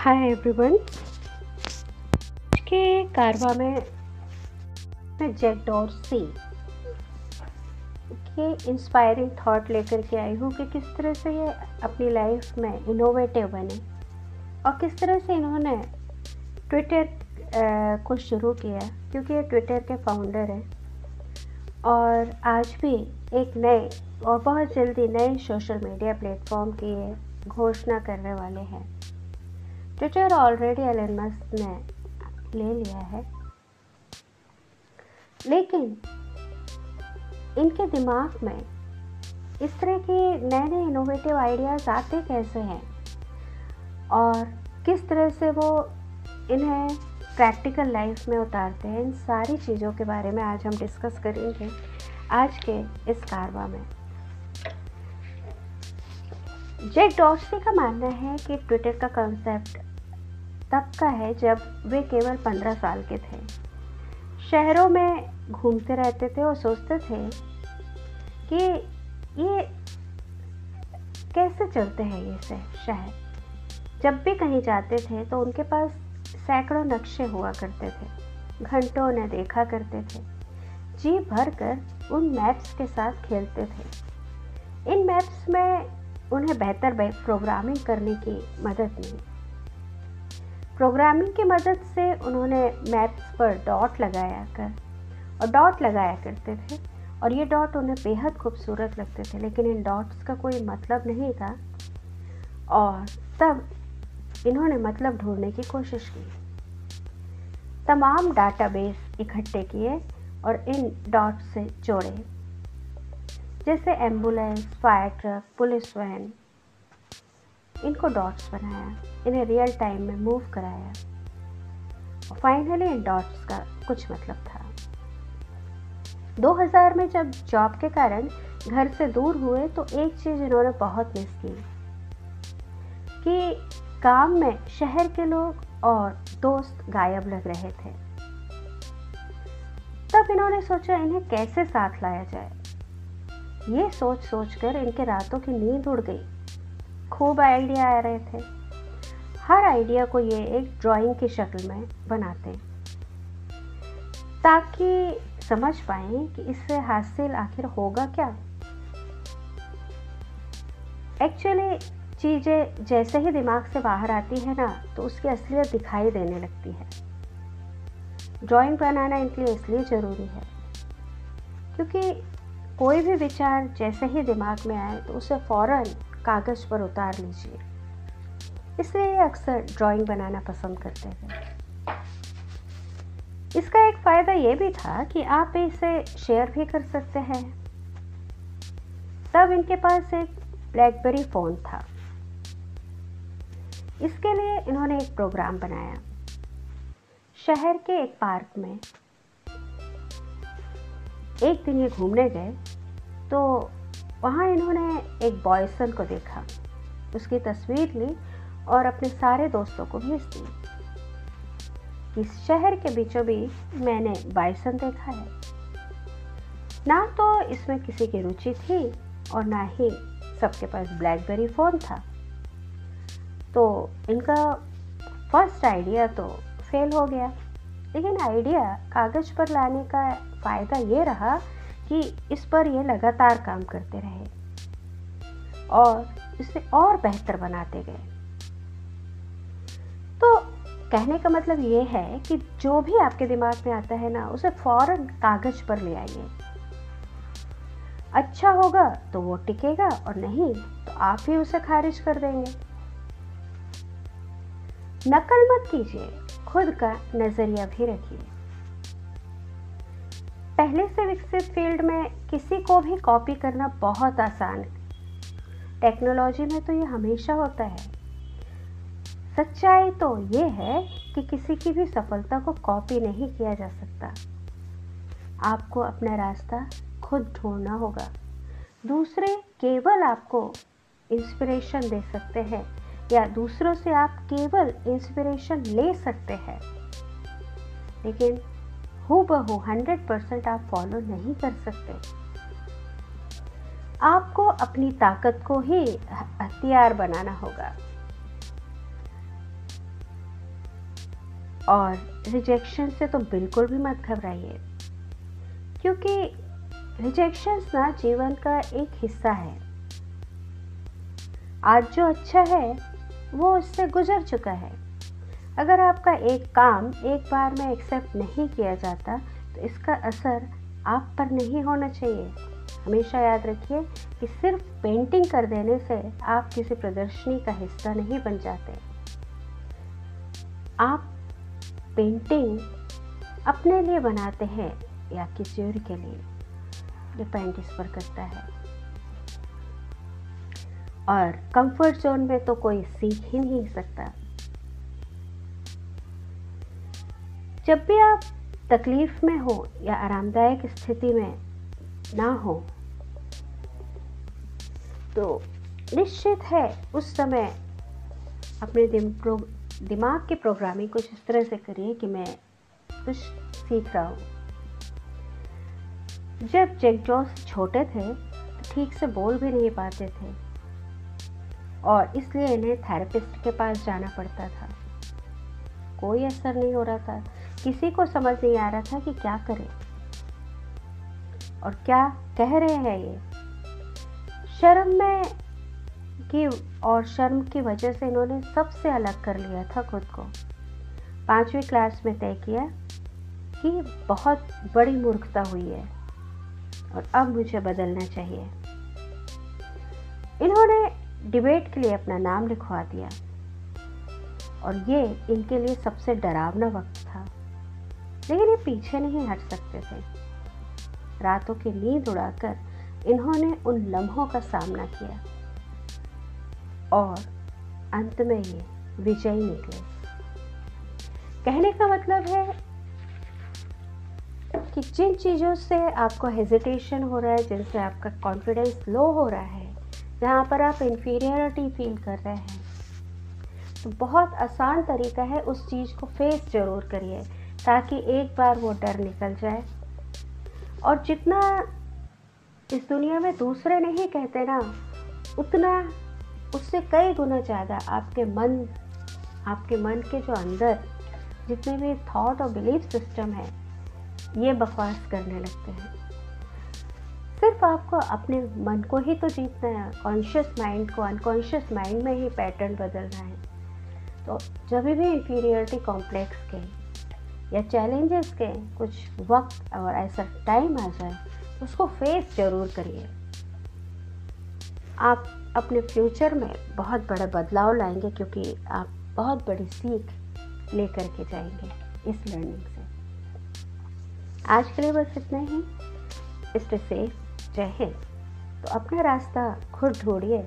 Hi everyone के कारवा में मैं जैक डॉर्सी के इंस्पायरिंग थॉट लेकर के आई हूँ कि किस तरह से ये अपनी लाइफ में इनोवेटिव बने। और किस तरह से इन्होंने ट्विटर को शुरू किया क्योंकि ये ट्विटर के फाउंडर हैं। और आज भी एक नए और बहुत जल्दी नए सोशल मीडिया प्लेटफॉर्म की घोषणा करने वाले हैं। ट्विटर ऑलरेडी एलन मस्क ने ले लिया है। लेकिन इनके दिमाग में इस तरह के नए नए इनोवेटिव आइडियाज़ आते कैसे हैं? और किस तरह से वो इन्हें प्रैक्टिकल लाइफ में उतारते हैं? इन सारी चीज़ों के बारे में आज हम डिस्कस करेंगे आज के इस कारवा में। जेक डॉर्सी का मानना है कि ट्विटर का कॉन्सेप्ट तब का है जब वे केवल पंद्रह साल के थे। शहरों में घूमते रहते थे और सोचते थे कि ये कैसे चलते हैं ये शहर। जब भी कहीं जाते थे तो उनके पास सैकड़ों नक्शे हुआ करते थे, घंटों उन्हें देखा करते थे, जी भर कर उन मैप्स के साथ खेलते थे। इन मैप्स में उन्हें बेहतर प्रोग्रामिंग करने की मदद मिली। प्रोग्रामिंग की मदद से उन्होंने मैप्स पर डॉट लगाया कर, और डॉट लगाया करते थे। और ये डॉट उन्हें बेहद खूबसूरत लगते थे, लेकिन इन डॉट्स का कोई मतलब नहीं था। और तब इन्होंने मतलब ढूँढने की कोशिश की। तमाम डाटाबेस इकट्ठे किए और इन डॉट से जोड़े। जैसे ambulance fire truck police van इनको डॉट्स बनाया, इन्हें रियल टाइम में मूव कराया। और फाइनली इन डॉट्स का कुछ मतलब था। 2000 में जब जॉब के कारण घर से दूर हुए तो एक चीज़ इन्होंने बहुत मिस की। कि काम में शहर के लोग और दोस्त गायब लग रहे थे। तब इन्होंने सोचा, इन्हें कैसे साथ लाया जाए? ये सोच सोच कर इनके रातों की नींद उड़ गई। खूब आइडिया आ रहे थे। हर आइडिया को ये एक ड्राइंग की शक्ल में बनाते ताकि समझ पाए कि इससे हासिल आखिर होगा क्या। एक्चुअली चीज़ें जैसे ही दिमाग से बाहर आती है ना तो उसकी असलियत दिखाई देने लगती है। ड्राइंग बनाना इनके लिए इसलिए ज़रूरी है, क्योंकि कोई भी विचार जैसे ही दिमाग में आए तो उसे फ़ौरन कागज़ पर उतार लीजिए। इसलिए अक्सर ड्राइंग बनाना पसंद करते हैं। इसका एक फ़ायदा ये भी था कि आप इसे शेयर भी कर सकते हैं। तब इनके पास एक ब्लैकबेरी फ़ोन था। इसके लिए इन्होंने एक प्रोग्राम बनाया। शहर के एक पार्क में। एक दिन ये घूमने गए तो वहाँ इन्होंने एक बॉयसन को देखा, उसकी तस्वीर ली और अपने सारे दोस्तों को भेज दी। इस शहर के बीचों बीच मैंने बाइसन देखा है। ना तो इसमें किसी की रुचि थी और ना ही सबके पास ब्लैकबेरी फ़ोन था। तो इनका फ़र्स्ट आइडिया तो फेल हो गया, लेकिन आइडिया कागज़ पर लाने का फ़ायदा ये रहा कि इस पर ये लगातार काम करते रहे और इसे और बेहतर बनाते गए। तो कहने का मतलब ये है कि जो भी आपके दिमाग में आता है ना, उसे फ़ौरन कागज़ पर ले आइए। अच्छा होगा तो वो टिकेगा और नहीं तो आप ही उसे खारिज कर देंगे। नकल मत कीजिए, खुद का नज़रिया भी रखिए। पहले से विकसित फ़ील्ड में किसी को भी कॉपी करना बहुत आसान है। टेक्नोलॉजी में तो ये हमेशा होता है। सच्चाई तो ये है कि किसी की भी सफलता को कॉपी नहीं किया जा सकता। आपको अपना रास्ता खुद ढूंढना होगा। दूसरे केवल आपको इंस्पिरेशन दे सकते हैं, या दूसरों से आप केवल इंस्पिरेशन ले सकते हैं। लेकिन हो बहू हंड्रेड परसेंट आप फॉलो नहीं कर सकते। आपको अपनी ताकत को ही हथियार बनाना होगा। और रिजेक्शन से तो बिल्कुल भी मत घबराइए, क्योंकि रिजेक्शंस ना जीवन का एक हिस्सा है। आज जो अच्छा है, वो उससे गुजर चुका है। अगर आपका एक काम एक बार में एक्सेप्ट नहीं किया जाता तो इसका असर आप पर नहीं होना चाहिए। हमेशा याद रखिए कि सिर्फ़ पेंटिंग कर देने से आप किसी प्रदर्शनी का हिस्सा नहीं बन जाते। आप पेंटिंग अपने लिए बनाते हैं या किसी और के लिए? डिपेंड इस पर करता है। और कंफर्ट जोन में तो कोई सीख ही नहीं सकता। जब भी आप तकलीफ़ में हो या आरामदायक स्थिति में ना हो तो निश्चित है उस समय अपने दिमाग की प्रोग्रामिंग कुछ इस तरह से करिए कि मैं कुछ सीख रहा हूँ। जब जैक जॉस छोटे थे तो ठीक से बोल भी नहीं पाते थे और इसलिए इन्हें थेरेपिस्ट के पास जाना पड़ता था। कोई असर नहीं हो रहा था। किसी को समझ नहीं आ रहा था कि क्या करें। और क्या कह रहे हैं ये? शर्म में की और शर्म की वजह से इन्होंने सबसे अलग कर लिया था खुद को। पांचवी क्लास में तय किया कि बहुत बड़ी मूर्खता हुई है और अब मुझे बदलना चाहिए। इन्होंने डिबेट के लिए अपना नाम लिखवा दिया। और ये इनके लिए सबसे डरावना वक्त लेकिन ये पीछे नहीं हट सकते थे। रातों की नींद उड़ाकर इन्होंने उन लम्हों का सामना किया। और अंत में ये विजयी निकले। कहने का मतलब है कि जिन चीज़ों से आपको हेजिटेशन हो रहा है, जिनसे आपका कॉन्फिडेंस लो हो रहा है, जहाँ पर आप इन्फीरियरिटी फील कर रहे हैं तो बहुत आसान तरीका है उस चीज़ को फेस ज़रूर करिए। ताकि एक बार वो डर निकल जाए। और जितना इस दुनिया में दूसरे नहीं कहते ना, उतना उससे कई गुना ज़्यादा आपके मन आपके मन के जो अंदर जितने भी थॉट और बिलीफ सिस्टम है, ये बकवास करने लगते हैं। सिर्फ़ आपको अपने मन को ही तो जीतना है कॉन्शियस माइंड को अनकॉन्शियस माइंड में ही पैटर्न बदलना है। तो जब भी इंफीरियरिटी कॉम्प्लेक्स के या चैलेंजेस के कुछ वक्त और ऐसा टाइम आ जाए, उसको फेस ज़रूर करिए। आप अपने फ्यूचर में बहुत बड़ा बदलाव लाएँगे क्योंकि आप बहुत बड़ी सीख लेकर के जाएँगे इस लर्निंग से। आज के लिए बस इतना ही। स्टे सेफ़ जय हिंद। तो अपना रास्ता खुद ढूंढिए।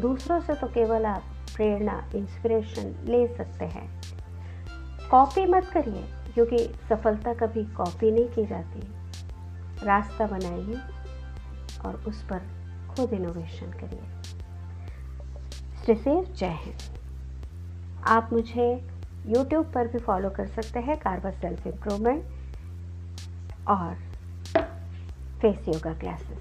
दूसरों से तो केवल आप प्रेरणा इंस्पिरेशन ले सकते हैं। कॉपी मत करिए। क्योंकि सफलता कभी कॉपी नहीं की जाती। रास्ता बनाइए और उस पर खुद इनोवेशन करिए। सेफ़ जय हिंद। आप मुझे YouTube पर भी फॉलो कर सकते हैं कारवा सेल्फ इम्प्रूवमेंट और फेस योगा क्लासेस